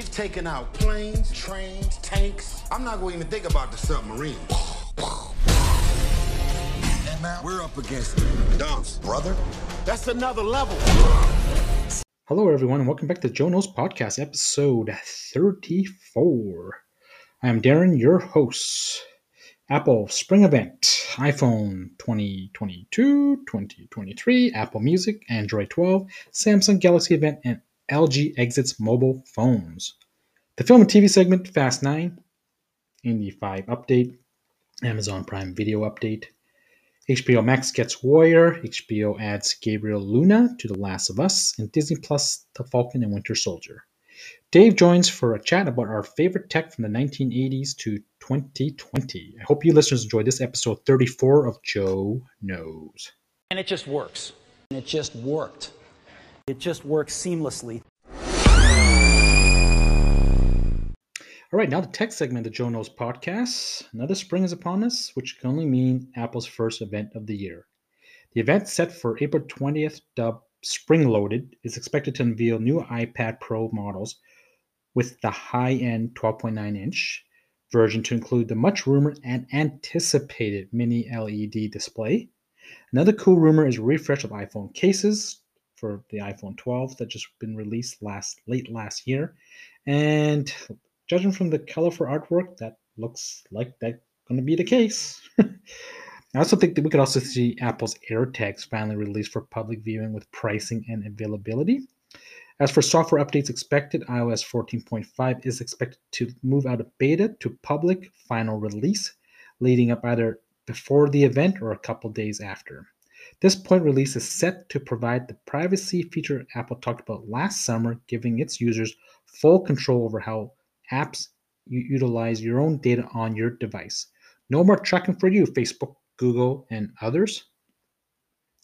We've taken out planes, trains, tanks. I'm not going to even think about the submarine. We're up against dumps, brother. That's another level. Hello, everyone, and welcome back to Joe Knows Podcast, episode 34. I am Darren, your host. Apple Spring Event, iPhone 2022, 2023, Apple Music, Android 12, Samsung Galaxy Event, and LG exits mobile phones. The film and TV segment, Fast 9, Indy 5 update, Amazon Prime Video update, HBO Max gets Warrior, HBO adds Gabriel Luna to The Last of Us, and Disney Plus The Falcon and Winter Soldier. Dave joins for a chat about our favorite tech from the 1980s to 2020. I hope you listeners enjoyed this episode 34 of Joe Knows. And it just works. And it just worked. It just works seamlessly. All right, now the tech segment of Joe Knows podcast. Another spring is upon us, which can only mean Apple's first event of the year. The event set for April 20th, dubbed Spring Loaded, is expected to unveil new iPad Pro models with the high end 12.9 inch version to include the much rumored and anticipated mini LED display. Another cool rumor is a refresh of iPhone cases for the iPhone 12 that just been released last late last year. And judging from the colorful artwork, that looks like that's going to be the case. I also think that we could also see Apple's AirTags finally released for public viewing with pricing and availability. As for software updates expected, iOS 14.5 is expected to move out of beta to public final release, leading up either before the event or a couple days after. This point release is set to provide the privacy feature Apple talked about last summer, giving its users full control over how apps you utilize your own data on your device. No more tracking for you, Facebook, Google, and others.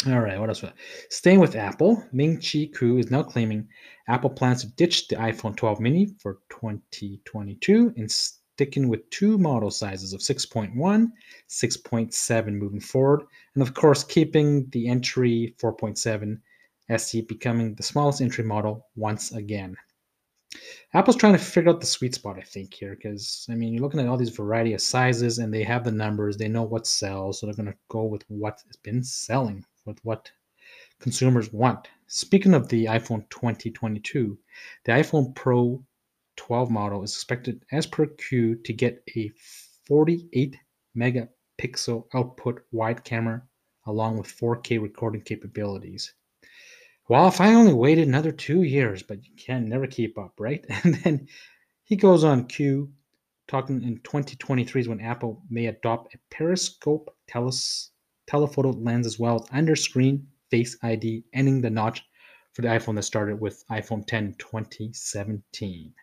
All right, what else? Staying with Apple, Ming Chi Kuo is now claiming Apple plans to ditch the iPhone 12 mini for 2022 and sticking with two model sizes of 6.1, 6.7 moving forward, and of course, keeping the entry 4.7 SE becoming the smallest entry model once again. Apple's trying to figure out the sweet spot, I think, here, because I mean, you're looking at all these variety of sizes, and they have the numbers, they know what sells, so they're going to go with what has been selling with what consumers want. Speaking of the iPhone 2022, the iPhone Pro 12 model is expected, as per Kuo, to get a 48 megapixel output wide camera along with 4K recording capabilities. Well, if I only waited another two years, but you can never keep up, right? And then he goes on Kuo, talking in 2023 is when Apple may adopt a periscope teles- telephoto lens as well as under screen face ID, ending the notch for the iPhone that started with iPhone 10 2017.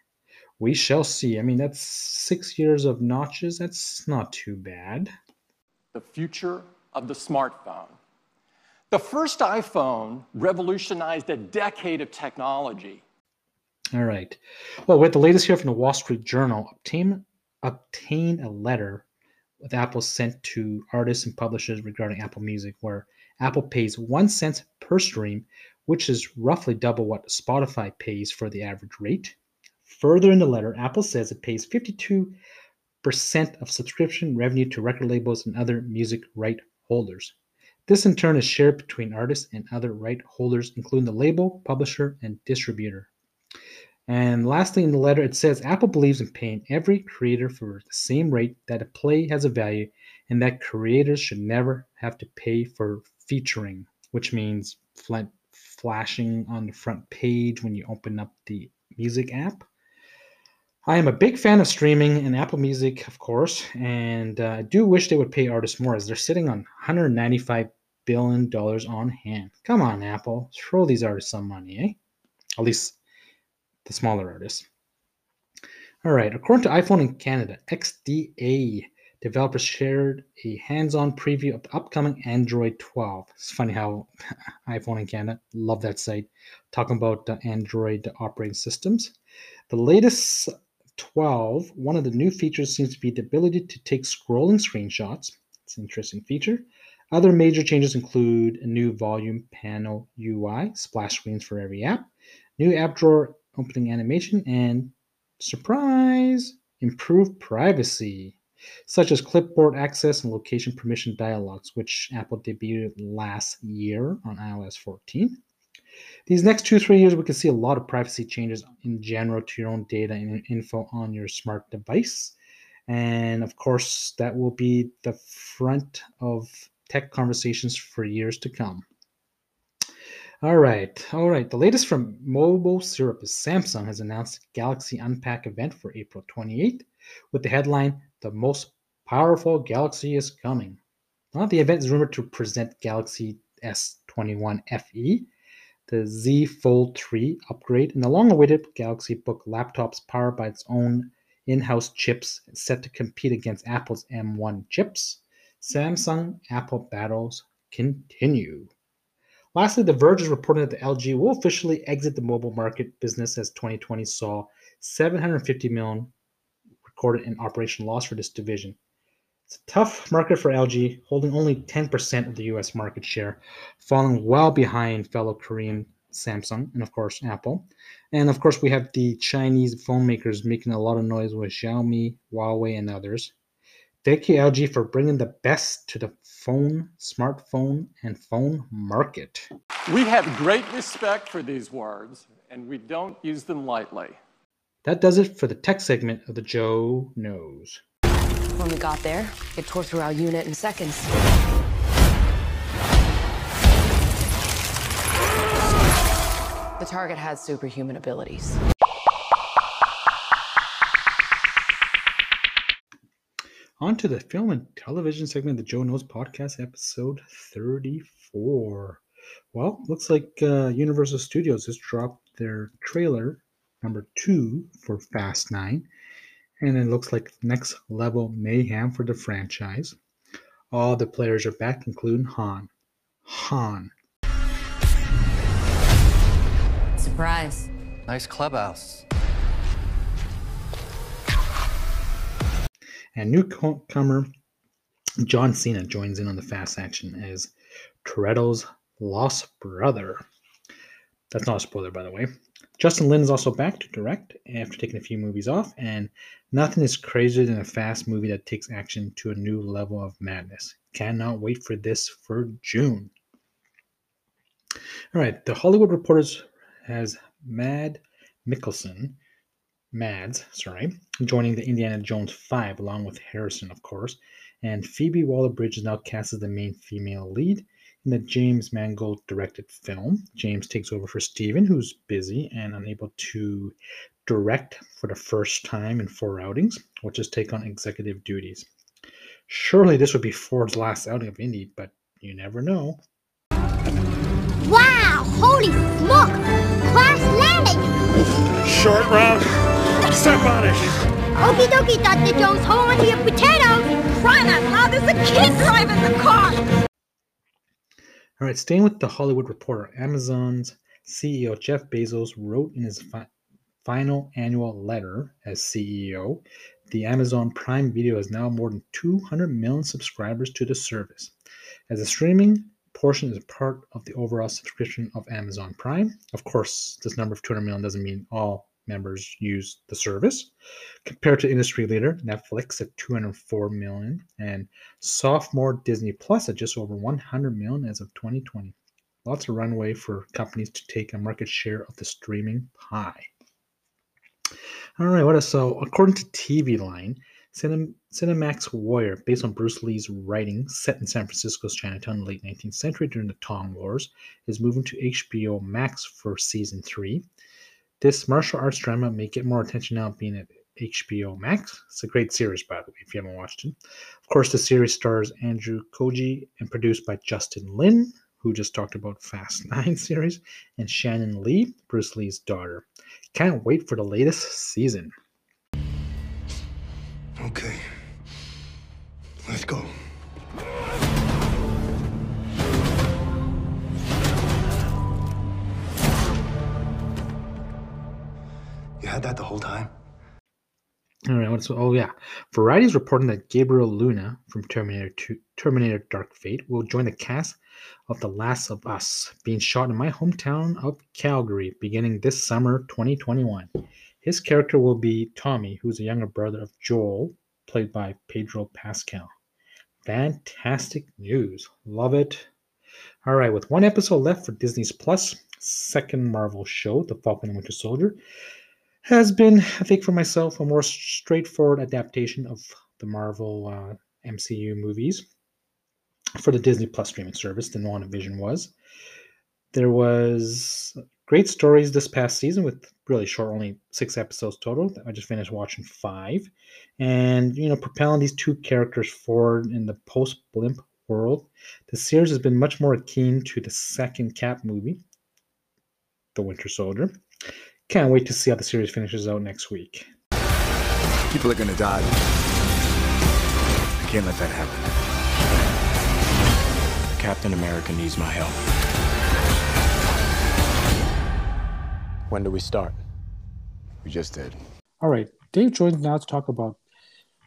We shall see. I mean, that's six years of notches. That's not too bad. The future of the smartphone. The first iPhone revolutionized a decade of technology. All right. Well, with the latest here from the Wall Street Journal, obtain obtain a letter with Apple sent to artists and publishers regarding Apple Music, where Apple pays one cent per stream, which is roughly double what Spotify pays for the average rate. Further in the letter, Apple says it pays 52% of subscription revenue to record labels and other music right holders. This in turn is shared between artists and other right holders, including the label, publisher, and distributor. And lastly, in the letter, it says Apple believes in paying every creator for the same rate that a play has a value, and that creators should never have to pay for featuring, which means fl- flashing on the front page when you open up the music app. I am a big fan of streaming and Apple Music, of course, and uh, I do wish they would pay artists more as they're sitting on 195 billion dollars on hand. Come on, Apple, throw these artists some money, eh? At least the smaller artists. All right, according to iPhone in Canada, XDA developers shared a hands-on preview of the upcoming Android 12. It's funny how iPhone in Canada love that site, talking about the Android operating systems. The latest 12, one of the new features seems to be the ability to take scrolling screenshots. It's an interesting feature. Other major changes include a new volume panel UI, splash screens for every app, new app drawer opening animation, and surprise, improved privacy, such as clipboard access and location permission dialogues, which Apple debuted last year on iOS 14. These next two, three years, we can see a lot of privacy changes in general to your own data and info on your smart device. And of course, that will be the front of tech conversations for years to come. All right, all right. The latest from Mobile Syrup is Samsung has announced Galaxy Unpack event for April 28th with the headline The Most Powerful Galaxy is Coming. Now, the event is rumored to present Galaxy S21 FE, the Z Fold 3 upgrade, and the long awaited Galaxy Book laptops powered by its own in house chips set to compete against Apple's M1 chips. Samsung Apple battles continue. Lastly, The Verge is reporting that the LG will officially exit the mobile market business as 2020 saw 750 million recorded in operation loss for this division. It's a tough market for LG, holding only 10% of the US market share, falling well behind fellow Korean Samsung and of course Apple. And of course we have the Chinese phone makers making a lot of noise with Xiaomi, Huawei and others. Thank you, LG, for bringing the best to the phone, smartphone, and phone market. We have great respect for these words, and we don't use them lightly. That does it for the tech segment of the Joe Knows. When we got there, it tore through our unit in seconds. The target has superhuman abilities. On to the film and television segment of the Joe Knows podcast, episode 34. Well, looks like uh, Universal Studios has dropped their trailer number two for Fast 9, and it looks like next level mayhem for the franchise. All the players are back, including Han. Han. Surprise. Nice clubhouse. And newcomer John Cena joins in on the fast action as Toretto's lost brother. That's not a spoiler, by the way. Justin Lin is also back to direct after taking a few movies off, and nothing is crazier than a fast movie that takes action to a new level of madness. Cannot wait for this for June. All right, the Hollywood Reporters has Mad Mikkelsen, Mads, sorry, joining the Indiana Jones 5 along with Harrison, of course. And Phoebe Waller Bridge is now cast as the main female lead in the James Mangold directed film. James takes over for Steven, who's busy and unable to direct for the first time in four outings, which is take on executive duties. Surely this would be Ford's last outing of Indy, but you never know. Wow! Holy smoke! Crash landing! Short round. Step on it. Okie dokie, Dr. Jones, hold on to your potatoes! Crying out loud, there's a kid driving the car! All right, staying with the Hollywood Reporter, Amazon's CEO Jeff Bezos wrote in his fi- final annual letter as CEO the Amazon Prime Video has now more than 200 million subscribers to the service. As a streaming portion is part of the overall subscription of Amazon Prime. Of course, this number of 200 million doesn't mean all members use the service. Compared to industry leader Netflix at 204 million and sophomore Disney Plus at just over 100 million as of 2020. Lots of runway for companies to take a market share of the streaming pie. All right, what else? So, according to TV Line, Cinem- Cinemax Warrior, based on Bruce Lee's writing, set in San Francisco's Chinatown in the late 19th century during the Tong Wars, is moving to HBO Max for season three. This martial arts drama may get more attention now being at HBO Max. It's a great series, by the way, if you haven't watched it. Of course, the series stars Andrew Koji and produced by Justin Lin, who just talked about Fast 9 series, and Shannon Lee, Bruce Lee's daughter. Can't wait for the latest season. Okay. Let's go. You had that the whole time? All right. What's, oh, yeah. Variety is reporting that Gabriel Luna from Terminator 2, Terminator Dark Fate will join the cast of The Last of Us, being shot in my hometown of Calgary beginning this summer 2021. His character will be Tommy, who's a younger brother of Joel, played by Pedro Pascal. Fantastic news. Love it. All right, with one episode left for Disney's Plus, second Marvel show, The Falcon and Winter Soldier, has been, I think, for myself, a more straightforward adaptation of the Marvel uh, MCU movies for the Disney Plus streaming service than WandaVision was. There was great stories this past season with really short, only six episodes total. I just finished watching five, and you know, propelling these two characters forward in the post-blip world. The series has been much more akin to the second Cap movie, The Winter Soldier. Can't wait to see how the series finishes out next week. People are gonna die. I can't let that happen. Captain America needs my help. When do we start? We just did. All right, Dave joins now to talk about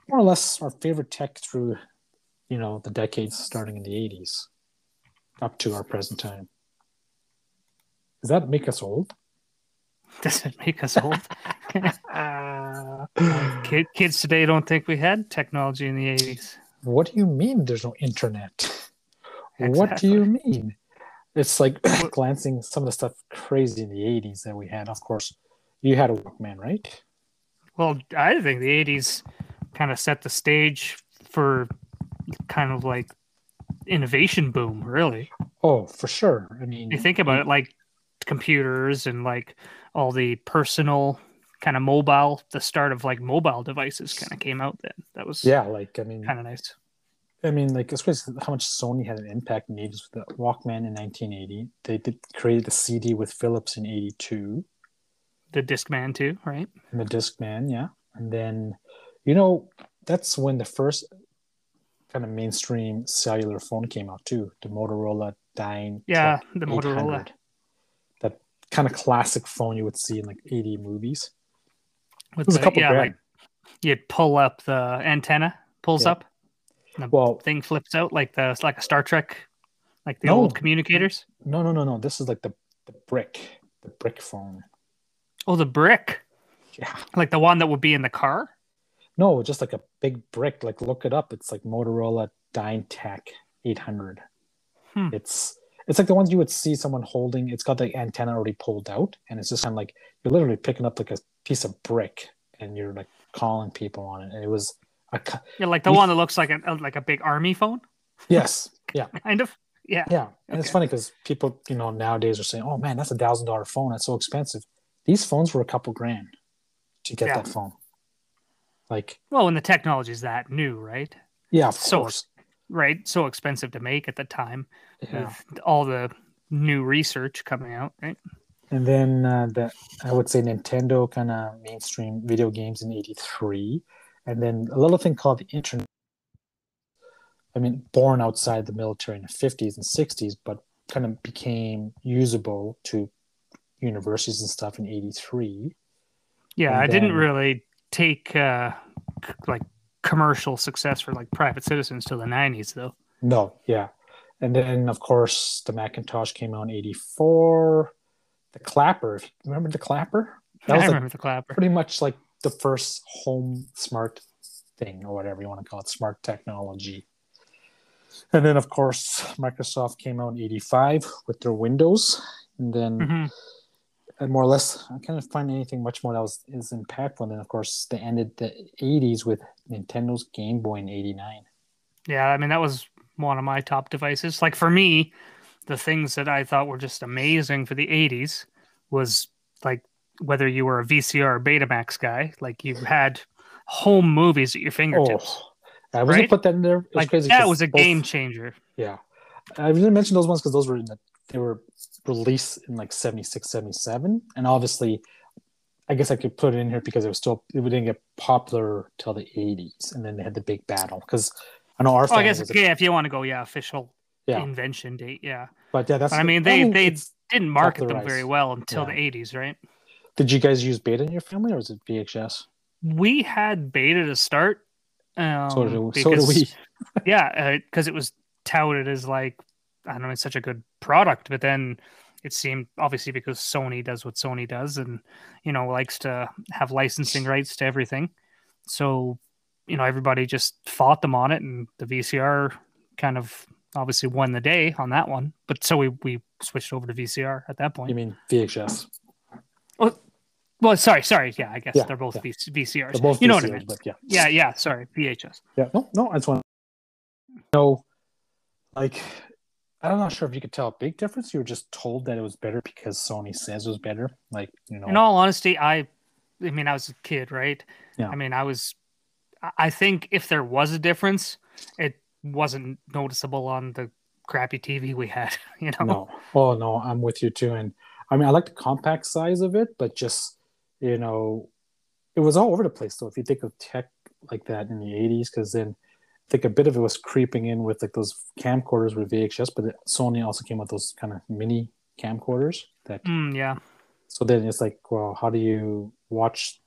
more or less our favorite tech through, you know, the decades starting in the '80s up to our present time. Does that make us old? Does it make us old? Kid, kids today don't think we had technology in the 80s. What do you mean there's no internet? What do you mean? It's like glancing some of the stuff crazy in the 80s that we had. Of course, you had a Walkman, right? Well, I think the 80s kind of set the stage for kind of like innovation boom, really. Oh, for sure. I mean, you think about it like computers and like all the personal kind of mobile, the start of like mobile devices kind of came out then. That was yeah, like I mean, kind of nice. I mean, like especially how much Sony had an impact in the 80s with the Walkman in 1980. They did created the CD with Philips in 82. The Discman too, right? And the Discman, yeah. And then, you know, that's when the first kind of mainstream cellular phone came out too. The Motorola Dyne. Yeah, the Motorola. Kind of classic phone you would see in like 80 movies. With the, yeah, grand. like you'd pull up the antenna, pulls yeah. up the well, thing flips out like the it's like a Star Trek, like the no, old communicators. No, no, no, no. This is like the the brick, the brick phone. Oh, the brick. Yeah. Like the one that would be in the car. No, just like a big brick. Like look it up. It's like Motorola DynaTAC 800. Hmm. It's it's like the ones you would see someone holding. It's got the antenna already pulled out, and it's just kind of like you're literally picking up like a piece of brick, and you're like calling people on it. And it was yeah, like the one that looks like a uh, like a big army phone. Yes. Yeah. kind of. Yeah. Yeah, and okay. it's funny because people, you know, nowadays are saying, "Oh man, that's a thousand dollar phone. That's so expensive." These phones were a couple grand to get yeah. that phone. Like, well, when the technology is that new, right? Yeah, of so, course. Right, so expensive to make at the time yeah. with all the new research coming out, right? And then uh, the I would say Nintendo kind of mainstream video games in '83 and then a little thing called the internet. I mean, born outside the military in the 50s and 60s, but kind of became usable to universities and stuff in 83. Yeah, and I then, didn't really take uh, like commercial success for like private citizens till the 90s, though. No, yeah. And then, of course, the Macintosh came out in 84. The Clapper, remember the Clapper? That was I remember like the Clapper. Pretty much like the first home smart thing or whatever you want to call it, smart technology. And then, of course, Microsoft came out in 85 with their Windows. And then, mm-hmm. and more or less, I can't find anything much more that was is impactful. And then, of course, they ended the 80s with Nintendo's Game Boy in 89. Yeah, I mean, that was one of my top devices. Like for me, the things that I thought were just amazing for the 80s was like whether you were a VCR or Betamax guy, like you had home movies at your fingertips. Oh, I was right? gonna put that in there. It like that was a both, game changer. Yeah, I didn't mention those ones because those were in the, they were released in like 76, 77. and obviously, I guess I could put it in here because it was still it didn't get popular till the eighties, and then they had the big battle because I know our. Oh, I guess yeah, if you want to go, yeah, official yeah. invention date, yeah. But yeah, that's. But, I mean, they I mean, they didn't market them very well until yeah. the eighties, right? Did you guys use beta in your family, or was it VHS? We had beta to start. Um, so, because, so we. yeah, because uh, it was touted as like I don't know, it's such a good product, but then it seemed obviously because Sony does what Sony does and you know likes to have licensing rights to everything. So, you know, everybody just fought them on it and the VCR kind of obviously won the day on that one. But so we we switched over to VCR at that point. You mean VHS? Well, well, sorry, sorry. Yeah, I guess Yeah, they're both yeah. VCRs. They're both you know what I mean? yeah. Yeah, yeah. Sorry, VHS. Yeah, no, no, that's one. No, like, I'm not sure if you could tell a big difference. You were just told that it was better because Sony says it was better. Like, you know, In all honesty, I, I mean, I was a kid, right? Yeah. I mean, I was. I- think if there was a difference, it wasn't noticeable on the crappy TV we had. You know. no, oh no, I'm with you too. And I mean, I like the compact size of it, but just you know, it was all over the place. So if you think of tech like that in the '80s, because then think a bit of it was creeping in with like those camcorders with VHS, but Sony also came with those kind of mini camcorders that Mm, yeah. so then it's like well how do you watch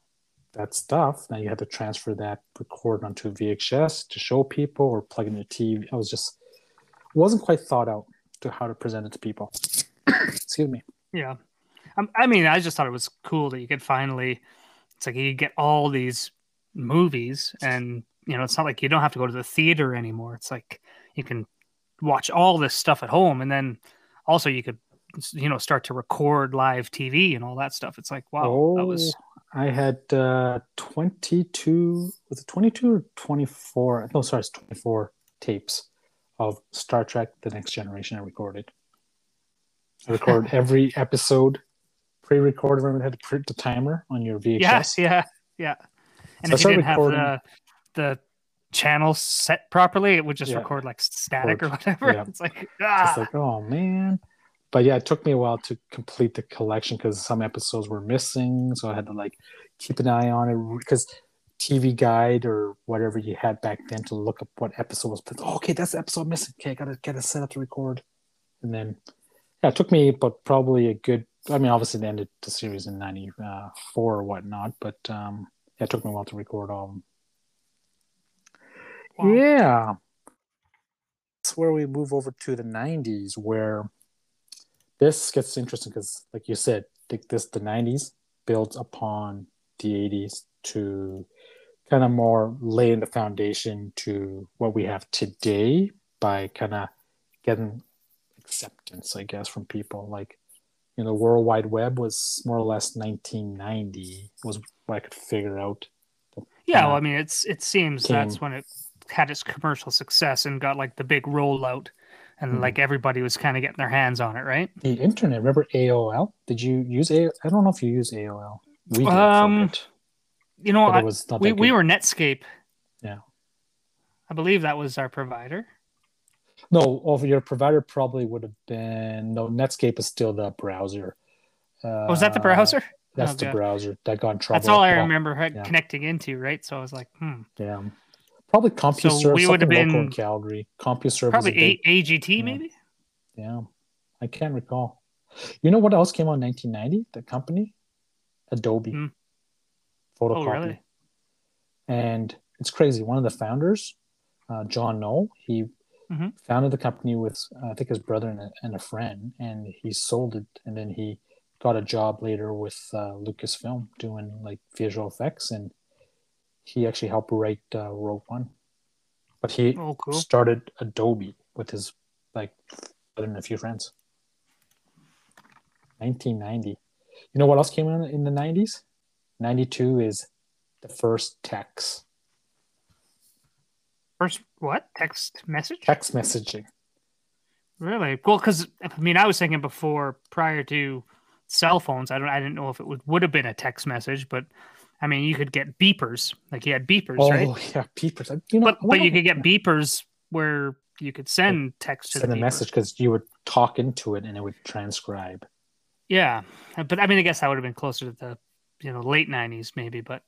that stuff now you have to transfer that record onto vhs to show people or plug in your tv i was just wasn't quite thought out to how to present it to people excuse me Yeah. Um, I mean, I just thought it was cool that you could finally, it's like you get all these movies, and, you know, it's not like you don't have to go to the theater anymore. It's like you can watch all this stuff at home, and then also you could, you know, start to record live TV and all that stuff. It's like, wow, that was, i had uh 22 was it 22 or 24 no sorry it's 24 tapes of star trek the next generation i recorded i recorded every episode pre-recorded remember had to print the timer on your vhs yeah, yeah, yeah. And So I if you didn't have the, the channel set properly, it would just Yeah. record like static or whatever. Yeah. It's like, ah, like, oh man. But yeah, it took me a while to complete the collection because some episodes were missing. So I had to like keep an eye on it because TV Guide or whatever you had back then to look up what episode was. Oh, okay, that's the episode missing. Okay, I gotta get it set up to record. And then, yeah, it took me, but probably a good. I mean, obviously, they ended the series in '94 or whatnot, but um, yeah, it took me a while to record all of them. Yeah. That's where we move over to the 90s, where this gets interesting because, like you said, this the 90s builds upon the 80s to kind of more laying the foundation to what we have today by kind of getting acceptance, I guess, from people. Like, you know, World Wide Web was more or less 1990 was what I could figure out. Yeah, uh, well, I mean, it's it seems came- that's when it had its commercial success and got like the big rollout, and Mhm. like everybody was kind of getting their hands on it, right? The internet, remember AOL? Did you use AOL? I don't know if you use AOL. We did Um, You know, I, it was not we we were Netscape. Yeah. I believe that was our provider. No, of your provider probably would have been no. Netscape is still the browser. Uh, was that the browser? That's Oh, the God. browser that got in trouble. That's all I remember yeah. connecting into, right? So I was like, hmm, Yeah, probably CompuServe. So we would have local in been Calgary. CompuServe probably big, a- AGT, yeah. maybe. Yeah, I can't recall. You know what else came out in 1990? The company, Adobe, Hmm. Photoshop. Oh, really? And it's crazy. One of the founders, uh, John Knoll, he Mhm. founded the company with uh, I think his brother and a, and a friend, and he sold it, and then he got a job later with uh, Lucasfilm doing like visual effects, and he actually helped write uh, Rogue One. But he Oh, cool. started Adobe with his like brother and a few friends. 1990. You know what else came out in the 90s? 92 is the first text First, what text message? text messaging. Really? Well, because I mean, I was thinking before, prior to cell phones, I don't, I didn't know if it would would have been a text message, but I mean, you could get beepers, like you had beepers, Oh right? yeah, beepers. You know, But but you could get beepers where you could send text to send the a message because you would talk into it and it would transcribe. Yeah, but I mean, I guess that would have been closer to the you know late '90s, maybe. But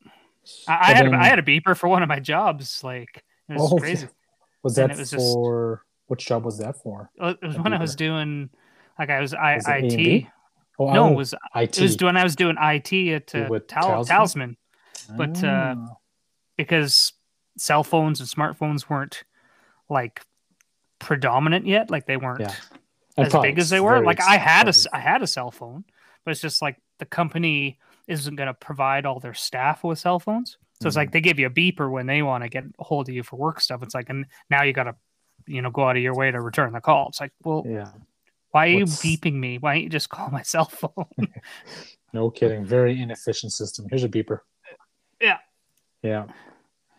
I, I had then- a, I had a beeper for one of my jobs. Like it was Oh, crazy. Was that was just- for which job was that for? It was when I was doing like I was I, Was it. Oh, No, oh, it was IT. it was when I was doing IT at uh, With Tal- Talisman? Talisman. But, uh, Ah. because cell phones and smartphones weren't like predominant yet. Like they weren't. Yeah. As big as they were. Like I had a I had a cell phone, but it's just like the company isn't going to provide all their staff with cell phones. So it's Mm. like they give you a beeper when they want to get a hold of you for work stuff. It's like, and now you got to, you know, go out of your way to return the call. It's like, well, Yeah. why are What's- you beeping me? Why don't you just call my cell phone? No kidding. Very inefficient system. Here's a beeper. Yeah.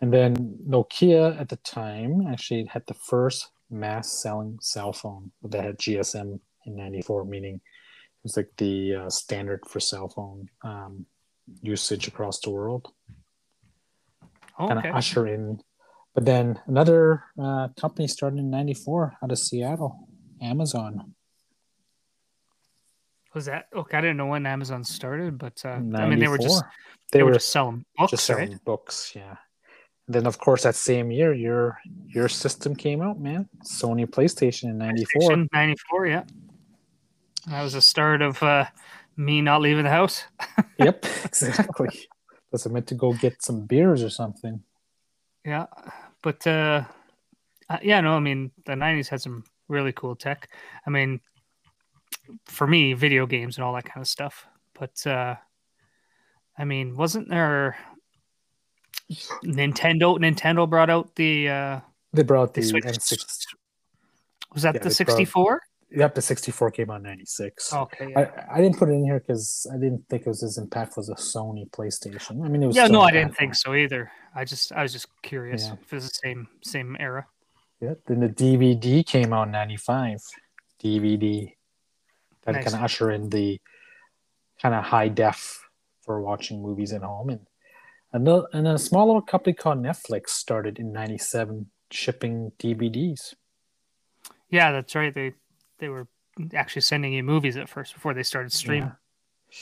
And then Nokia at the time actually had the first mass selling cell phone that had GSM in 94, meaning it was like the uh, standard for cell phone um, usage across the world. Oh, Kind of usher in. But then another uh, company started in 94 out of Seattle, Amazon. Was that okay? I didn't know when Amazon started, but uh, I mean they were just 94. they, were just selling books, just selling right? books yeah and then of course that same year your your system came out man sony playstation in 94 PlayStation 94, yeah. That was the start of uh, me not leaving the house. yep exactly was it meant to go get some beers or something Yeah, but uh, uh, yeah, no, I mean the '90s had some really cool tech. I mean, for me, video games and all that kind of stuff. But uh, I mean, wasn't there Nintendo? Nintendo brought out the uh, they brought the the Switch. N6 Was that Yeah, the 64? yep the 64 came out in 96 Okay. Yeah. I, I didn't put it in here because I didn't think it was as impactful as a Sony PlayStation. I mean, it was yeah, no, I didn't think so either. I just, I was just curious Yeah. if it was the same, same era. Yeah. Then the DVD came out in '95. DVD. That Nice. kind of usher in the kind of high def for watching movies at home, and another, and a small little company called Netflix started in '97 shipping DVDs. Yeah, that's right. They, they were actually sending you movies at first before they started streaming. Yeah.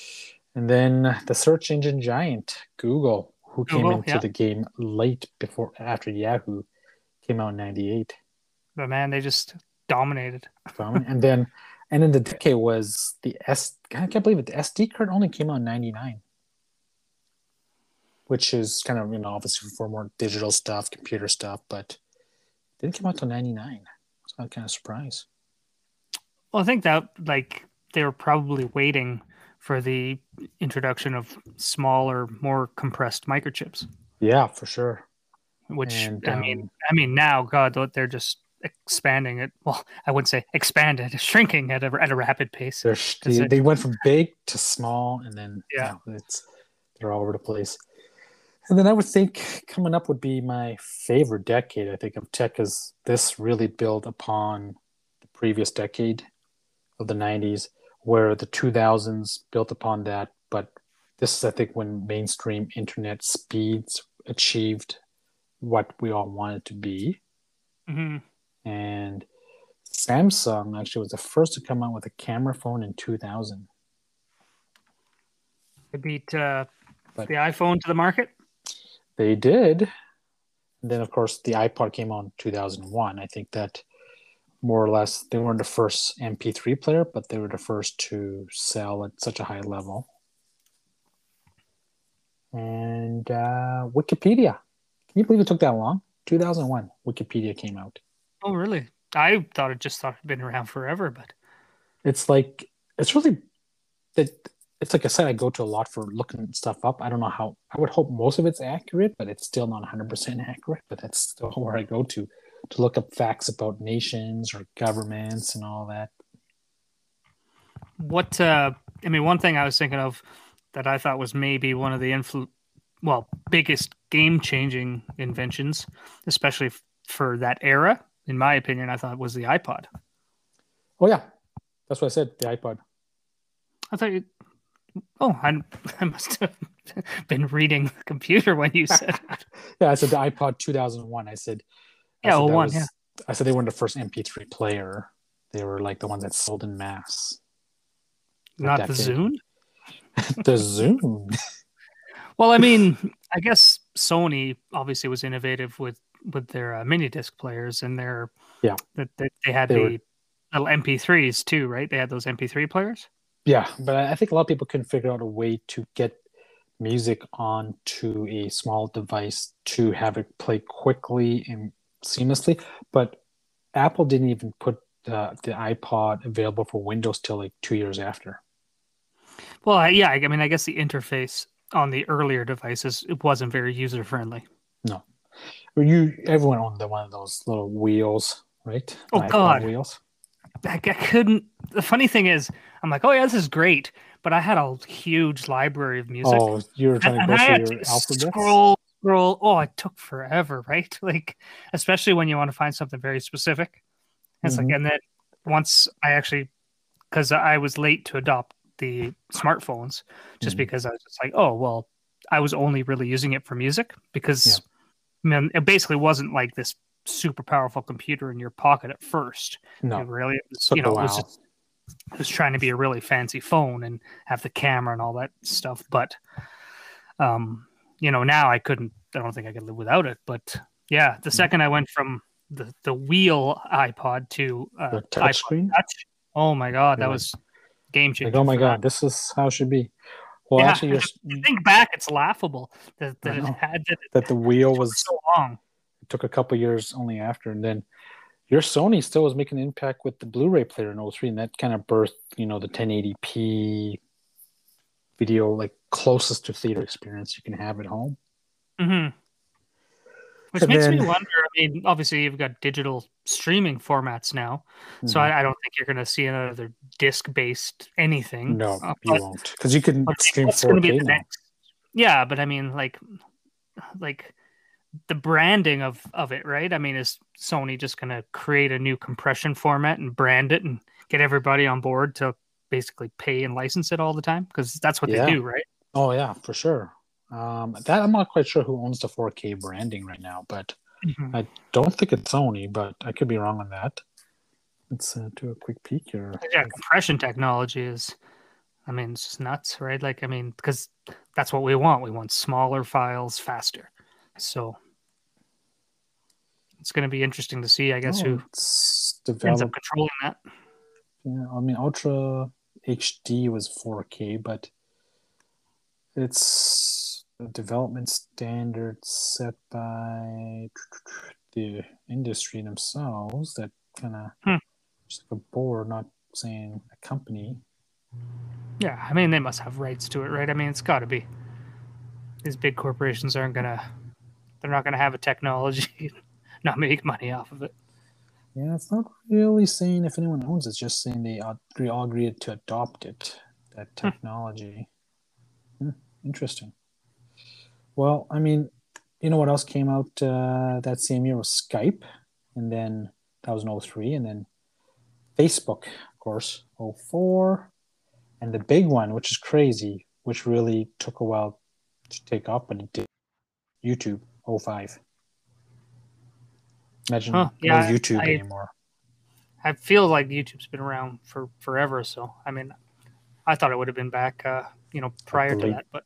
And then the search engine giant Google, who came into yeah. the game late before after Yahoo, came out in '98. But man, they just dominated. and then and then the decade was the S I can't believe it. The SD card only came out in ninety nine. Which is kind of, you know, obviously for more digital stuff, computer stuff, but it didn't come out till ninety nine. So I'm kind of surprised. Well, I think that like they were probably waiting for the introduction of smaller, more compressed microchips. Yeah, for sure. Which And, I mean, um, I mean now, God, they're just expanding it. Well, I wouldn't say expanded, shrinking at a at a rapid pace. They're, they, they went from big to small and then Yeah. yeah, it's they're all over the place. And then I would think coming up would be my favorite decade, I think, of tech because this really built upon the previous decade of the 90s, where the 2000s built upon that. But this is, I think, when mainstream internet speeds achieved what we all wanted to be. hmm And Samsung actually was the first to come out with a camera phone in 2000. They beat uh, But- the iPhone to the market. They did. And then, of course, the iPod came out in 2001. I think that more or less they weren't the first MP3 player, but they were the first to sell at such a high level. And uh, Wikipedia. Can you believe it took that long? 2001, Wikipedia came out. Oh, really? I thought it just thought it'd been around forever, but It's like, it's really, that it's like a site I go to a lot for looking stuff up. I don't know how, I would hope most of it's accurate, but it's still not 100% accurate. But that's still where I go to to look up facts about nations or governments and all that. what uh i mean one thing i was thinking of that i thought was maybe one of the influ well biggest game changing inventions especially f- for that era in my opinion i thought was the ipod Oh, yeah. That's what I said, the iPod. i thought you oh i, I must have been reading the computer when you said. Yeah, I said the iPod 2001. I said, I Yeah, said 01, was- yeah. I said they weren't the first MP3 player. They were like the ones that sold in mass. not the zune the Zune. well i mean i guess sony obviously was innovative with with their uh, mini disc players and their Yeah. that that they had They the were- little mp3s too right they had those mp3 players Yeah, but I think a lot of people couldn't figure out a way to get music onto a small device to have it play quickly and seamlessly. But Apple didn't even put the the iPod available for Windows till like two years after. Well, I- yeah, I I mean, I guess the interface on the earlier devices it wasn't very user friendly. No, Well, you everyone owned the one of those little wheels, right? Oh, God. wheels. I, I couldn't. The funny thing is, I'm like, oh yeah, this is great, but I had a huge library of music. Oh, you were trying to and go had through your alphabet. scroll, scroll. Oh, it took forever, right? Like, especially when you want to find something very specific. It's Mhm. like, and then once I actually, because I was late to adopt the smartphones, just Mhm. because I was just like, oh well, I was only really using it for music because, man, it basically wasn't like this super powerful computer in your pocket at first. No, It really, it was, you know, it was, just, it was trying to be a really fancy phone and have the camera and all that stuff. But, um, you know, now I couldn't. I don't think I could live without it. But yeah, Mm. the second I went from the the wheel iPod to uh, The touch iPod screen? Touch, oh my god, that was game changer. like oh my god, this is how it should be. Well, Yeah, actually, to think back, it's laughable that, that it had that, that the wheel was so long. it took a couple years only after, and then your Sony still was making an impact with the Blu-ray player in 03, and that kind of birthed, you know, the 1080p video, like closest to theater experience you can have at home. hmm Which And makes me wonder. I mean, obviously, you've got digital streaming formats now, so Mhm. I, I don't think you're going to see another disc-based anything. no, Uh, you but- won't, because you can stream what's gonna 4K the next? Yeah, but I mean, like, like the branding of of it, right? I mean, is Sony just going to create a new compression format and brand it and get everybody on board to basically pay and license it all the time? Because that's what Yeah. they do, right? Oh yeah, for sure. Um, that I'm not quite sure who owns the 4K branding right now, but Mhm. I don't think it's Sony, but I could be wrong on that. Let's uh, do a quick peek here. yeah, compression technology is, I mean, it's just nuts, right? Like, I mean, because that's what we want. We want smaller files faster. So it's going to be interesting to see, I guess, Oh, who it's ends up controlling that. Yeah, I mean, Ultra HD was 4K, but it's development standards set by the industry themselves. That kind of Hmm. just like a board, not saying a company. Yeah, I mean, they must have rights to it, right? I mean, it's got to be. These big corporations aren't going to, they're not going to have a technology, not make money off of it. Yeah, it's not really saying if anyone owns it. It's just saying they agree, all agreed to adopt it, that technology. Hmm, interesting. Well, I mean, you know what else came out uh, that same year was Skype, and then that was in 03, and then Facebook, of course, 04, and the big one, which is crazy, which really took a while to take off, but it did. YouTube, 05. Imagine Huh, no YouTube I- anymore. I feel like YouTube's been around for forever. So, I mean, I thought it would have been back, uh, you know, prior to that, but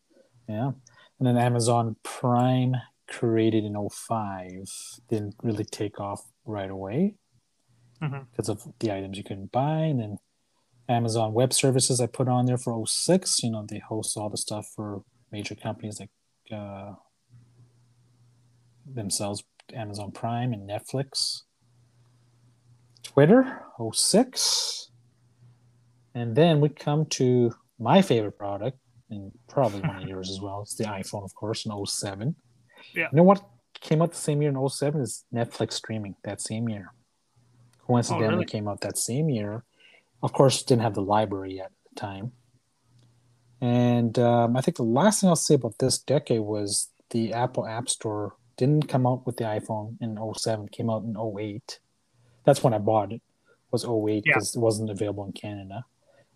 Yeah. And then Amazon Prime created in 05 didn't really take off right away because of the items you couldn't buy. And then Amazon Web Services I put on there for 06. You know, they host all the stuff for major companies like uh, themselves, Amazon Prime and Netflix. Twitter, 06. And then we come to my favorite product, and probably one of yours as well. It's the iPhone, of course, in 07. Yeah. You know what came out the same year in 07 is Netflix streaming that same year. Coincidentally, really? came out that same year. Of course, didn't have the library yet at the time. And um, I think the last thing I'll say about this decade was the Apple App Store didn't come out with the iPhone in 07, came out in 08. That's when I bought it, was 08 Yeah. because it wasn't available in Canada.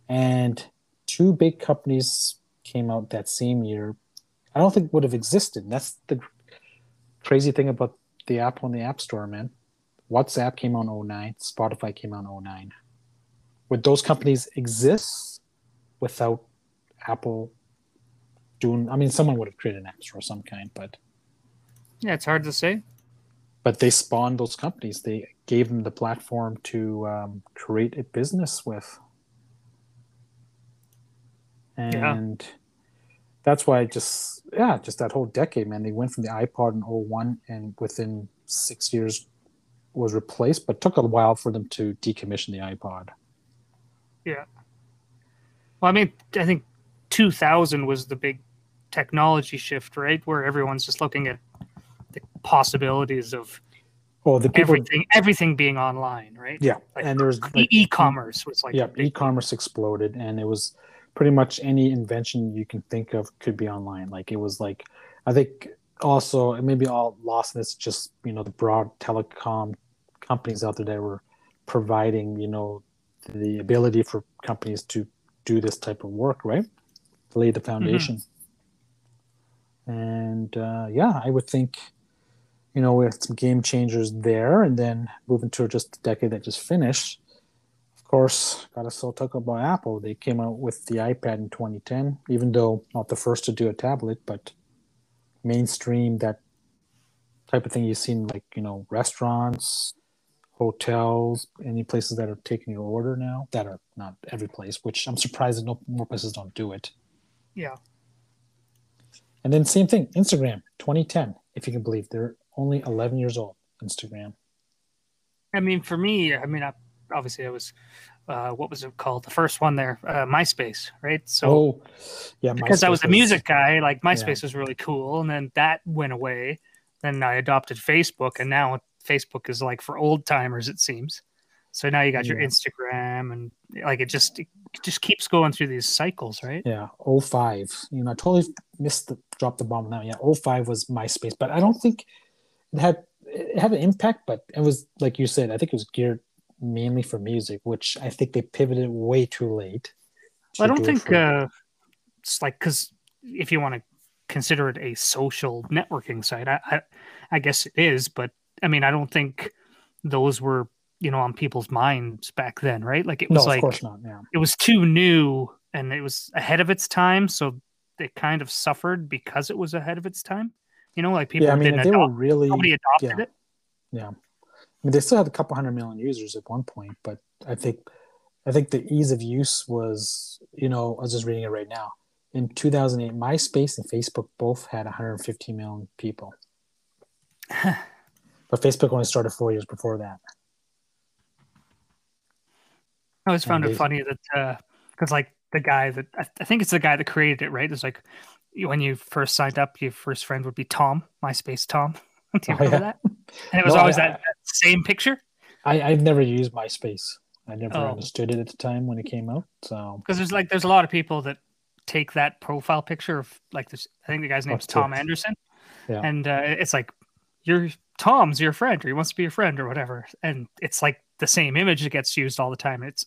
And two big companies came out that same year. I don't think would have existed. That's the crazy thing about the Apple and the App Store, man. WhatsApp came out in 09, Spotify came out in 09. Would those companies exist without Apple doing? I mean, someone would have created an app store of some kind, but yeah, it's hard to say. but they spawned those companies. They gave them the platform to um, create a business with, Yeah. That's why I just yeah, just that whole decade, man. They went from the iPod in 01 and within six years was replaced, but took a while for them to decommission the iPod. Yeah. Well, I mean, I think 2000 was the big technology shift, right? Where everyone's just looking at the possibilities of Oh, the people, everything, everything being online, right? yeah, Like, and there was like, e-commerce was like yeah, e-commerce exploded, and it was pretty much any invention you can think of could be online. Like it was like, I think also it may be all lost in this just you know the broad telecom companies out there that were providing you know the ability for companies to do this type of work, right? To lay the foundation. And uh, yeah, I would think, you know, we had some game changers there, and then moving to just the decade that just finished. Course, got to still talk about Apple. They came out with the iPad in 2010, even though not the first to do a tablet, but mainstream that type of thing you see in like you know restaurants, hotels, any places that are taking your order now. That are not every place, which I'm surprised that no more places don't do it. yeah. And then same thing, Instagram, 2010, if you can believe they're only 11 years old. Instagram. I mean, for me, I mean, I, obviously, I was, uh, what was it called? The first one there, uh, MySpace, right? So oh, yeah, because I was a music guy, like Yeah. MySpace was really cool, and then that went away. Then I adopted Facebook, and now Facebook is like for old timers, it seems. So now you got your Yeah. Instagram, and like it just it just keeps going through these cycles, right? Yeah, 05. You know, I totally missed the drop the bomb now. Yeah, 05 was MySpace, but I don't think it had it had an impact, but it was like you said, I think it was geared mainly for music, which I think they pivoted way too late. to Well, I don't do think for- uh, it's like because if you want to consider it a social networking site, I, I I guess it is, but I mean, I don't think those were you know on people's minds back then, right? Like it no, was of like course not. Yeah, it was too new and it was ahead of its time, so it kind of suffered because it was ahead of its time. You know, like people yeah. I mean, didn't adopt, really nobody adopted yeah. it. Yeah, mean, they still had a couple hundred million users at one point, but I think, I think the ease of use was, you know, I was just reading it right now. In 2008, MySpace and Facebook both had 115 million people, but Facebook only started four years before that. I always found it Amazing. funny that uh, because like the guy that I, I think it's the guy that created it, right? It's like when you first signed up, your first friend would be Tom, MySpace Tom. Do you Oh, remember yeah. that? And it was No, always I- that, that same picture I, I've never used MySpace. I never Oh. understood it at the time when it came out. So because there's like there's a lot of people that take that profile picture of like this. I think the guy's name's Tom Anderson, yeah, and uh, it's like your Tom's your friend or he wants to be your friend or whatever, and it's like the same image that gets used all the time. It's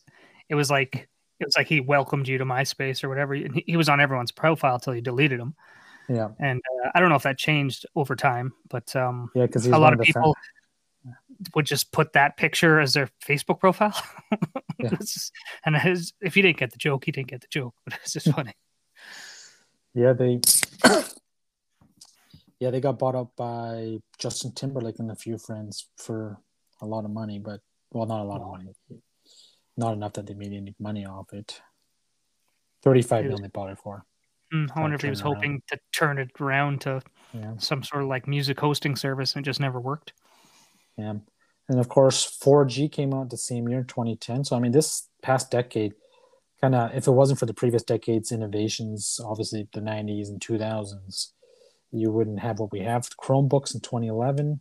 it was like it was like he welcomed you to MySpace or whatever. and he, he was on everyone's profile till he deleted them. Yeah, and uh, I don't know if that changed over time, but um, yeah. Because a lot of people would just put that picture as their Facebook profile. Yeah. Just- and his, if you didn't get the joke, you didn't get the joke. But it's just funny. Yeah, they yeah they got bought up by Justin Timberlake and a few friends for a lot of money, but well, not a lot of money, not enough that they made any money off it. Thirty-five million they bought it for. Hmm, I wonder if he was around. hoping to turn it around to Yeah, some sort of like music hosting service, and it just never worked. yeah, and of course, 4G came out the same year, 2010. So I mean, this past decade, kind of, if it wasn't for the previous decade's innovations, obviously the 90s and 2000s, you wouldn't have what we have. Chromebooks in 2011,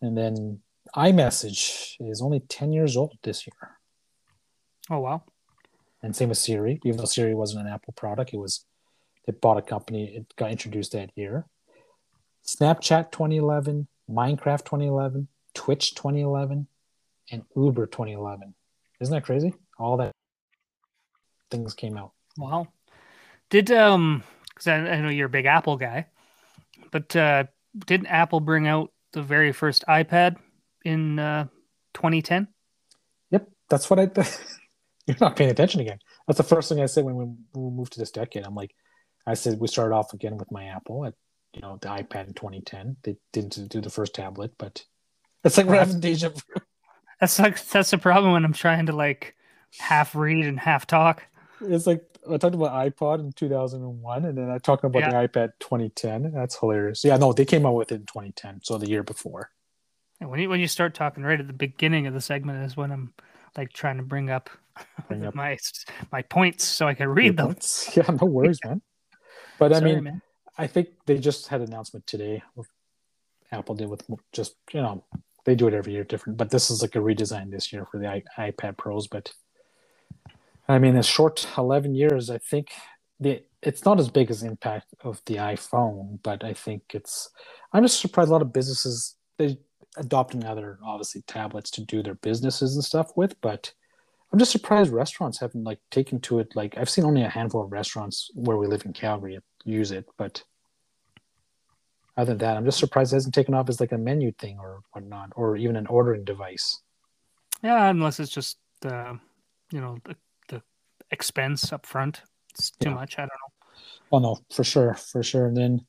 and then iMessage is only 10 years old this year. Oh wow! And same with Siri, even though Siri wasn't an Apple product, it was they bought a company, it got introduced that year. Snapchat 2011, Minecraft 2011, Twitch 2011, and Uber 2011. Isn't that crazy? All that things came out. Wow. Did um? Because I, I know you're a big Apple guy, but uh, didn't Apple bring out the very first iPad in uh, 2010? Yep, that's what I. You're not paying attention again. That's the first thing I said when we, when we moved to this decade. I'm like, I said we started off again with my Apple at you know the iPad in 2010. They didn't do the first tablet, but it's like we're having deja vu. That's like that's the problem when I'm trying to like half read and half talk. It's like I talked about iPod in 2001, and then I talked about Yeah. the iPad 2010. That's hilarious. Yeah, no, they came out with it in 2010, so the year before. And when you when you start talking right at the beginning of the segment is when I'm like trying to bring up, Bring up- my my points so I can read them. Points. Yeah, no worries, man. But I mean, man. I think they just had an announcement today. Apple did with just you know they do it every year different, but this is like a redesign this year for the I- iPad Pros. But I mean, a short eleven years, I think the it's not as big as the impact of the iPhone, but I think it's. I'm just surprised a lot of businesses they adopting other obviously tablets to do their businesses and stuff with, but. I'm just surprised restaurants haven't like taken to it. Like I've seen only a handful of restaurants where we live in Calgary use it, but other than that, I'm just surprised it hasn't taken off as like a menu thing or whatnot, or even an ordering device. Yeah, unless it's just the you know the, the expense up front. It's too Yeah. much. I don't know. Oh no, for sure, for sure. And then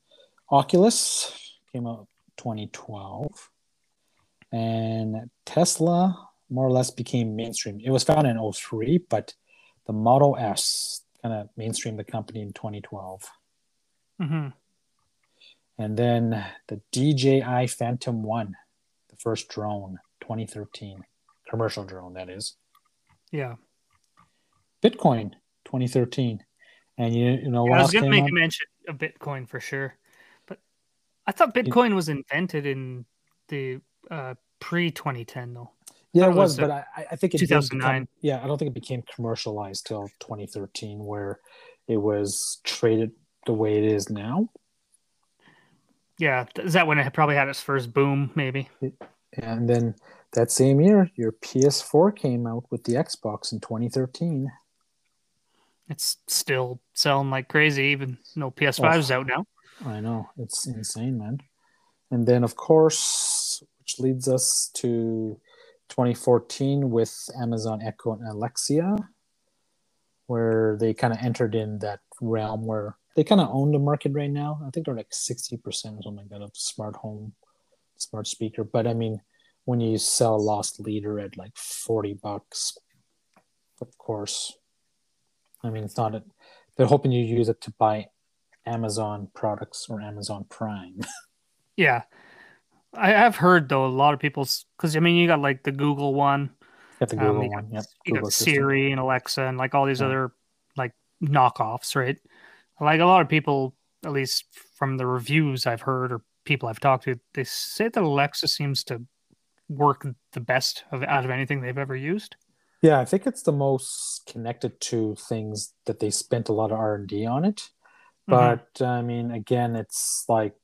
Oculus came out 2012, and Tesla more or less became mainstream. It was founded in 03, but the Model S kind of mainstreamed the company in 2012. hmm And then the DJI Phantom 1, the first drone, 2013, commercial drone, that is. Yeah. Bitcoin, 2013. And you, you know Yeah, what I was going to make out? a mention of Bitcoin for sure, but I thought Bitcoin was invented in the uh, pre 2010 though. Yeah, it was, but I, I think it did 2009. become, yeah, I don't think it became commercialized till 2013, where it was traded the way it is now. Yeah, is that when it probably had its first boom? Maybe. And then that same year, your PS4 came out with the Xbox in 2013. It's still selling like crazy, even though PS5's out now. I know it's insane, man. And then, of course, which leads us to 2014 with Amazon Echo and Alexa, where they kind of entered in that realm where they kind of own the market right now. I think they're like 60% or something like that of smart home, smart speaker. But I mean, when you sell a loss leader at like 40 bucks, of course, I mean, it's not a, they're hoping you use it to buy Amazon products or Amazon Prime. Yeah, I, I've heard though a lot of people's because I mean you got like the Google one, Got the um, Google got, one. Yep. you Google got. Siri and Alexa and like all these Yeah. other like knockoffs, right? Like a lot of people, at least from the reviews I've heard or people I've talked to, they say that Alexa seems to work the best of out of anything they've ever used. Yeah, I think it's the most connected to things that they spent a lot of R and D on it. Mhm. But I mean, again, it's like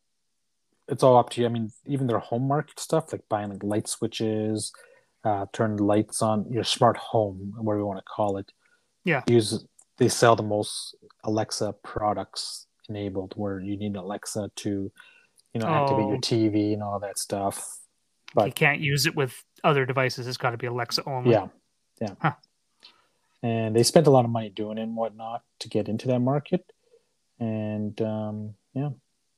it's all up to you. I mean, even their home market stuff, like buying like light switches, uh, turn lights on your smart home, whatever you want to call it. Yeah. Use they sell the most Alexa products enabled, where you need Alexa to, you know, activate your Oh. TV and all that stuff. But you can't use it with other devices. It's got to be Alexa only. yeah, yeah. Huh. And they spent a lot of money doing it and whatnot to get into that market. And um, yeah,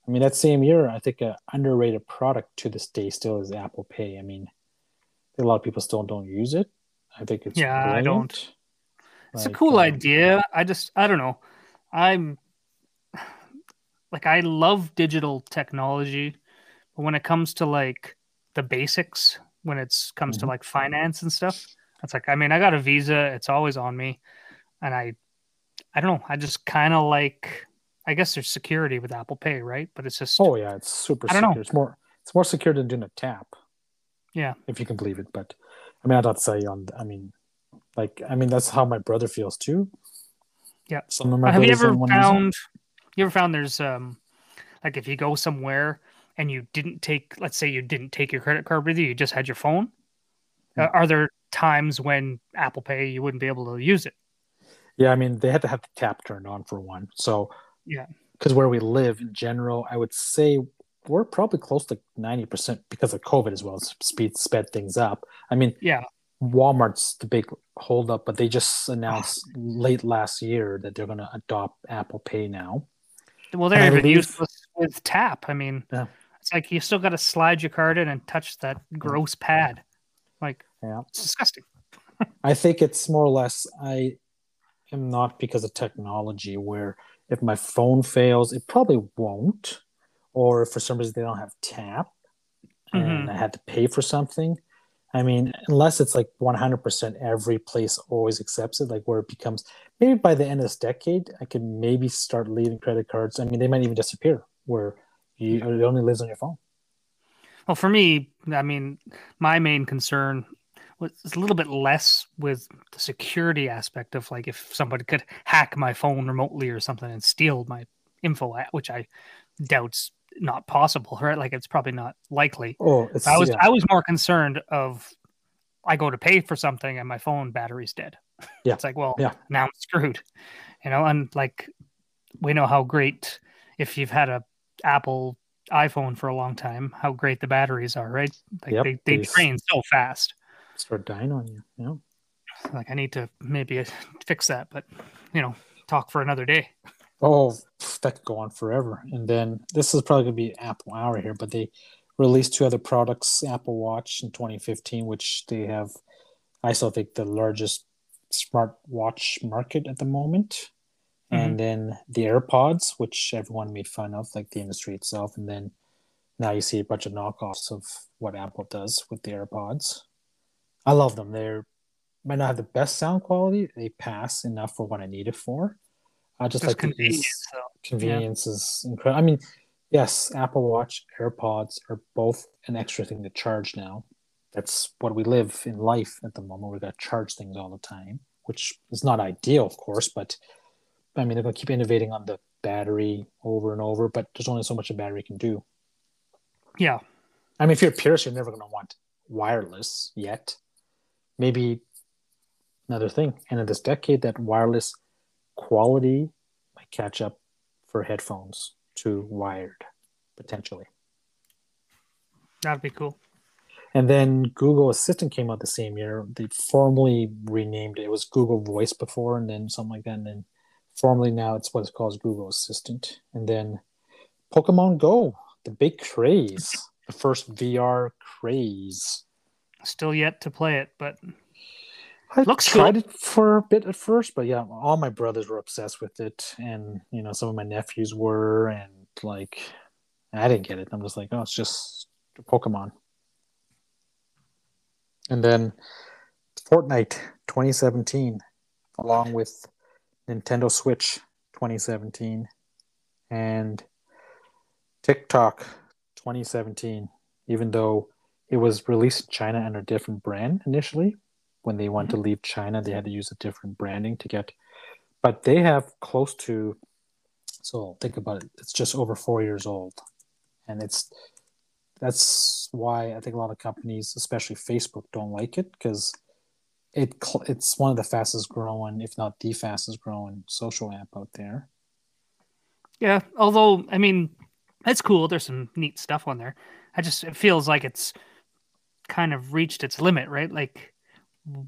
I mean that same year, I think a underrated product to this day still is Apple Pay. I mean, a lot of people still don't use it. I think it's Yeah, I don't. brilliant. It's a cool um, idea. I just I don't know. I'm like I love digital technology, but when it comes to like the basics, when it comes to Mhm. like finance and stuff, it's like I mean I got a Visa, it's always on me, and I I don't know. I just kind of like I guess there's security with Apple Pay, right? But it's just Oh yeah, it's super I don't know. secure. It's more it's more secure than doing a tap. Yeah. If you can believe it. But I mean I don't say on I mean like I mean that's how my brother feels too. Yeah. Some of my Uh, have you ever don't wanna use it. found you ever found there's um like if you go somewhere and you didn't take let's say you didn't take your credit card with you you just had your phone Hmm. uh, are there times when apple pay you wouldn't be able to use it Yeah, I mean they had to have the tap turned on for one. So Yeah. because where we live in general, I would say we're probably close to ninety percent because of COVID as well. Speed sped things up. I mean, yeah Walmart's the big holdup, but they just announced late last year that they're going to adopt Apple Pay now. well they're even believe- useless with tap i mean Yeah. it's like you still got to slide your card in and touch that gross pad like Yeah. it's disgusting I think it's more or less I am not because of technology where if my phone fails, it probably won't, or if for some reason they don't have tap, and I mm-hmm. had to pay for something. I mean, unless it's like 100% every place always accepts it, like where it becomes maybe by the end of this decade, I could maybe start leaving credit cards. I mean, they might even disappear where you, it only lives on your phone. Well, for me, I mean, my main concern was a little bit less with the security aspect of like if somebody could hack my phone remotely or something and steal my info, uh, which I doubt's not possible, right? Like it's probably not likely. Oh, it's, I was yeah. I was more concerned of I go to pay for something and my phone battery's dead. Yeah. It's like, well, Yeah. now I'm screwed. You know, and like we know how great if you've had a Apple iPhone for a long time, how great the batteries are, right? Like Yep, they, they they- drain so fast. Start dying on you. You know? Like I need to maybe fix that, but you know, talk for another day. Oh, that could go on forever. And then this is probably going to be Apple Hour here, but they released two other products Apple Watch in 2015, which they have, I still think, the largest smartwatch market at the moment. Mm-hmm. And then the AirPods, which everyone made fun of, like the industry itself. And then now you see a bunch of knockoffs of what Apple does with the AirPods. I love them. They're might not have the best sound quality. They pass enough for what I need it for. I just, Just like convenience. So, convenience is incredible. I mean, yes, Apple Watch, AirPods are both an extra thing to charge now. That's what we live in life at the moment. We got to charge things all the time, which is not ideal, of course. But I mean, they're going to keep innovating on the battery over and over. But there's only so much a battery can do. yeah. I mean, if you're a Pierce, you're never going to want wireless yet. Maybe another thing. And in this decade, that wireless quality might catch up for headphones to wired, potentially. That'd be cool. And then Google Assistant came out the same year. They formally renamed it. It was Google Voice before, and then something like that. And then formally now it's what it's called Google Assistant. And then Pokemon Go, the big craze, the first VR craze. Still yet to play it, but I Looks tried it for a bit at first, but yeah, all my brothers were obsessed with it, and you know some of my nephews were, and like I didn't get it. I'm just like, oh, it's just Pokemon. And then Fortnite 2017, along with Nintendo Switch 2017, and TikTok 2017. Even though it was released in China under a different brand initially, when they wanted to mm-hmm. leave China, they had to use a different branding to get. But they have close to, so think about it. It's just over four years old, and it's that's why I think a lot of companies, especially Facebook, don't like it because it it's one of the fastest growing, if not the fastest growing social app out there. yeah. Although, I mean, it's cool. There's some neat stuff on there. I just it feels like it's kind of reached its limit, right? Like,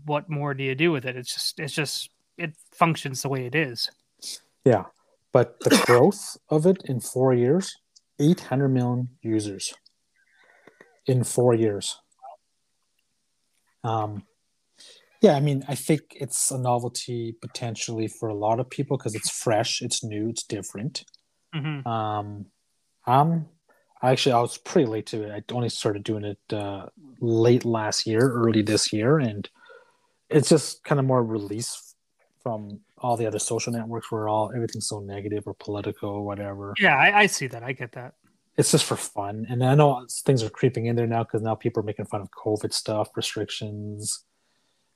what more do you do with it? It's just, it's just, it functions the way it is. Yeah, but the growth of it in four years, eight hundred million users in four years. Um, yeah, I mean, I think it's a novelty potentially for a lot of people because it's fresh, it's new, it's different. hmm Um, um, actually, I was pretty late to it. I only started doing it uh, late last year, early this year, and it's just kind of more release from all the other social networks where all everything's so negative or political or whatever. Yeah, I, I see that. I get that. It's just for fun, and I know things are creeping in there now because now people are making fun of COVID stuff, restrictions.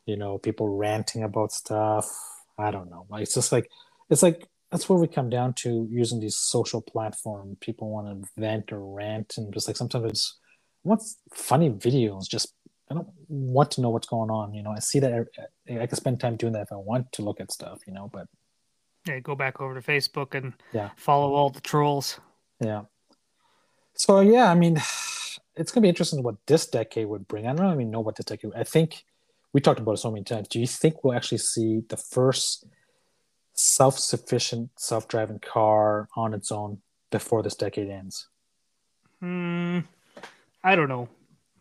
You know, people ranting about stuff. I don't know. It's just like it's like that's where we come down to using these social platform. People want to vent or rant, and just like sometimes it's what's funny videos. Just I don't want to know what's going on. You know, I see that I, I can spend time doing that if I want to look at stuff. You know, but Yeah, go back over to Facebook and Yeah. follow all the trolls. yeah. So yeah, I mean, it's gonna be interesting what this decade would bring. I don't even know what this decade. I think we talked about it so many times. Do you think we'll actually see the first self-sufficient self-driving car on its own before this decade ends? Hmm. I don't know.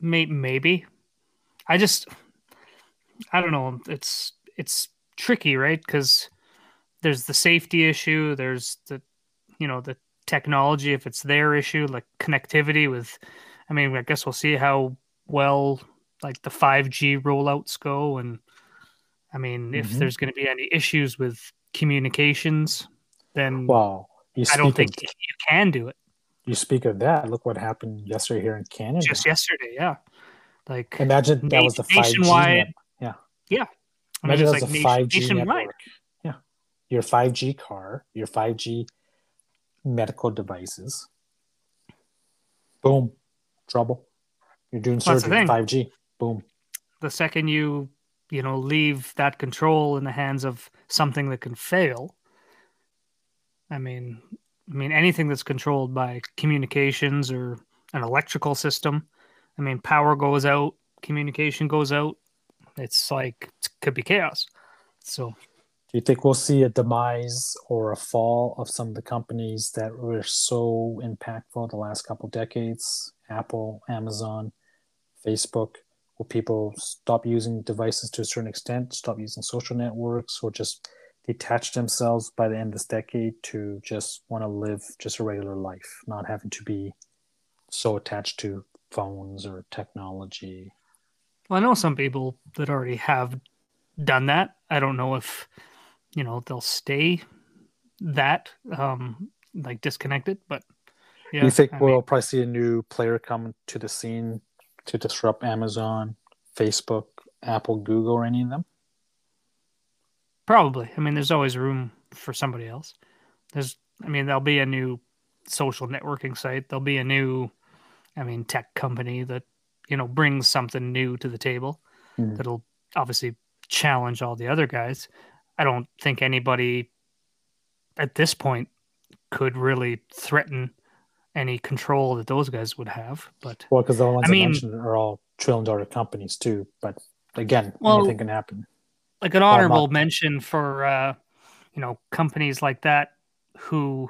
Maybe. I just, I don't know. It's it's tricky, right? Because there's the safety issue. There's the, you know, the technology if it's their issue, like connectivity with I mean, I guess we'll see how well like the 5G rollouts go, and I mean, if Mhm. there's going to be any issues with communications, then Well, you I don't think of, you can do it. you speak of that. Look what happened yesterday here in Canada. Just yesterday, yeah. Like Imagine that na- was the 5G. nationwide- Yeah. Yeah. Imagine that like was a 5G nationwide. network. Yeah. Your 5G car, your 5G medical devices. Boom. Trouble. You're doing Well, surgery. 5G. Boom. the second you you know leave that control in the hands of something that can fail i mean i mean anything that's controlled by communications or an electrical system i mean power goes out communication goes out it's like it could be chaos so Do you think we'll see a demise or a fall of some of the companies that were so impactful the last couple decades? Apple, Amazon, Facebook. Will people stop using devices to a certain extent, stop using social networks, or just detach themselves by the end of this decade to just want to live just a regular life, not having to be so attached to phones or technology? well, i know some people that already have done that i don't know if you know they'll stay that um like disconnected but yeah you think I we'll mean- probably see a new player come to the scene to disrupt Amazon, Facebook, Apple, Google, or any of them? Probably. I mean, there's always room for somebody else. There's, I mean, there'll be a new social networking site. There'll be a new, I mean, tech company that, you know, brings something new to the table Mhm. that'll obviously challenge all the other guys. I don't think anybody at this point could really threaten any control that those guys would have. But Well, because the ones I I, mean- mentioned are all trillion dollar companies too. But again, Well, anything can happen. like an honorable mention for uh, you know companies like that who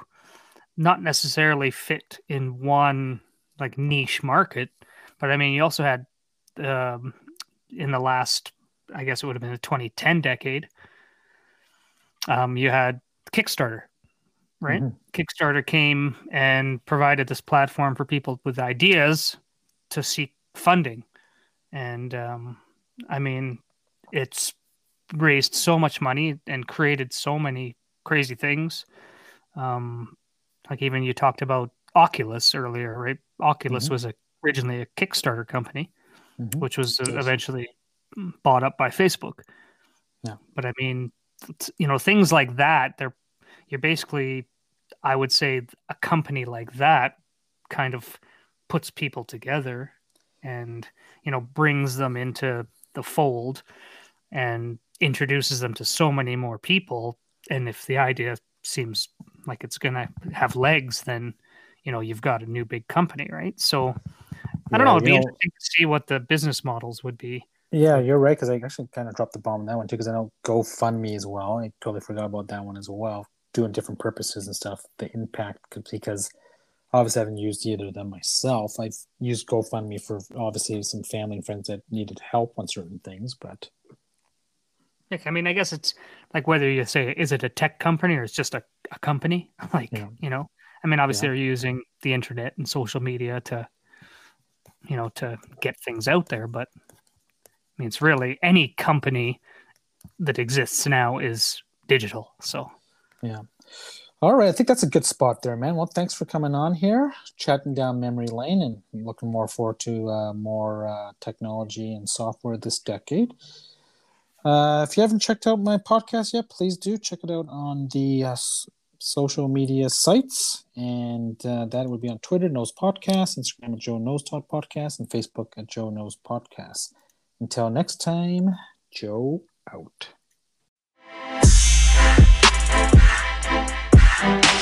not necessarily fit in one like niche market, but I mean you also had um, in the last I guess it would have been the 2010 decade. Um, you had Kickstarter, right? Mhm. Kickstarter came and provided this platform for people with ideas to seek funding, and um, I mean it's raised so much money and created so many crazy things. Um, like even you talked about Oculus earlier, right? Oculus Mhm. was a, originally a Kickstarter company, Mhm. which was uh, Yes. eventually bought up by Facebook. Yeah. But I mean, you know, things like that, they're you're basically, I would say, a company like that kind of puts people together and you know brings them into the fold and introduces them to so many more people and if the idea seems like it's going to have legs then you know you've got a new big company right so i don't Yeah, know it'd be know- interesting to see what the business models would be Yeah, you're right. Because I actually kind of dropped the bomb on that one too. Because I know GoFundMe as well. I totally forgot about that one as well. Doing different purposes and stuff. The impact could because obviously I haven't used either of them myself. I've used GoFundMe for obviously some family and friends that needed help on certain things, but Like, I mean, I guess it's like whether you say is it a tech company or it's just a, a company. Like, Yeah. you know, I mean, obviously Yeah. they're using the internet and social media to, you know, to get things out there. But I mean, it's really any company that exists now is digital. So yeah. All right, I think that's a good spot there, man. Well, thanks for coming on here, chatting down memory lane, and looking more forward to uh, more uh, technology and software this decade. Uh, if you haven't checked out my podcast yet, please do check it out on the uh, social media sites, and uh, that would be on Twitter, Knows Podcast, Instagram at Joe Knows Talk Podcast, and Facebook at Joe Knows Podcast. Until next time, Joe out. Thank you.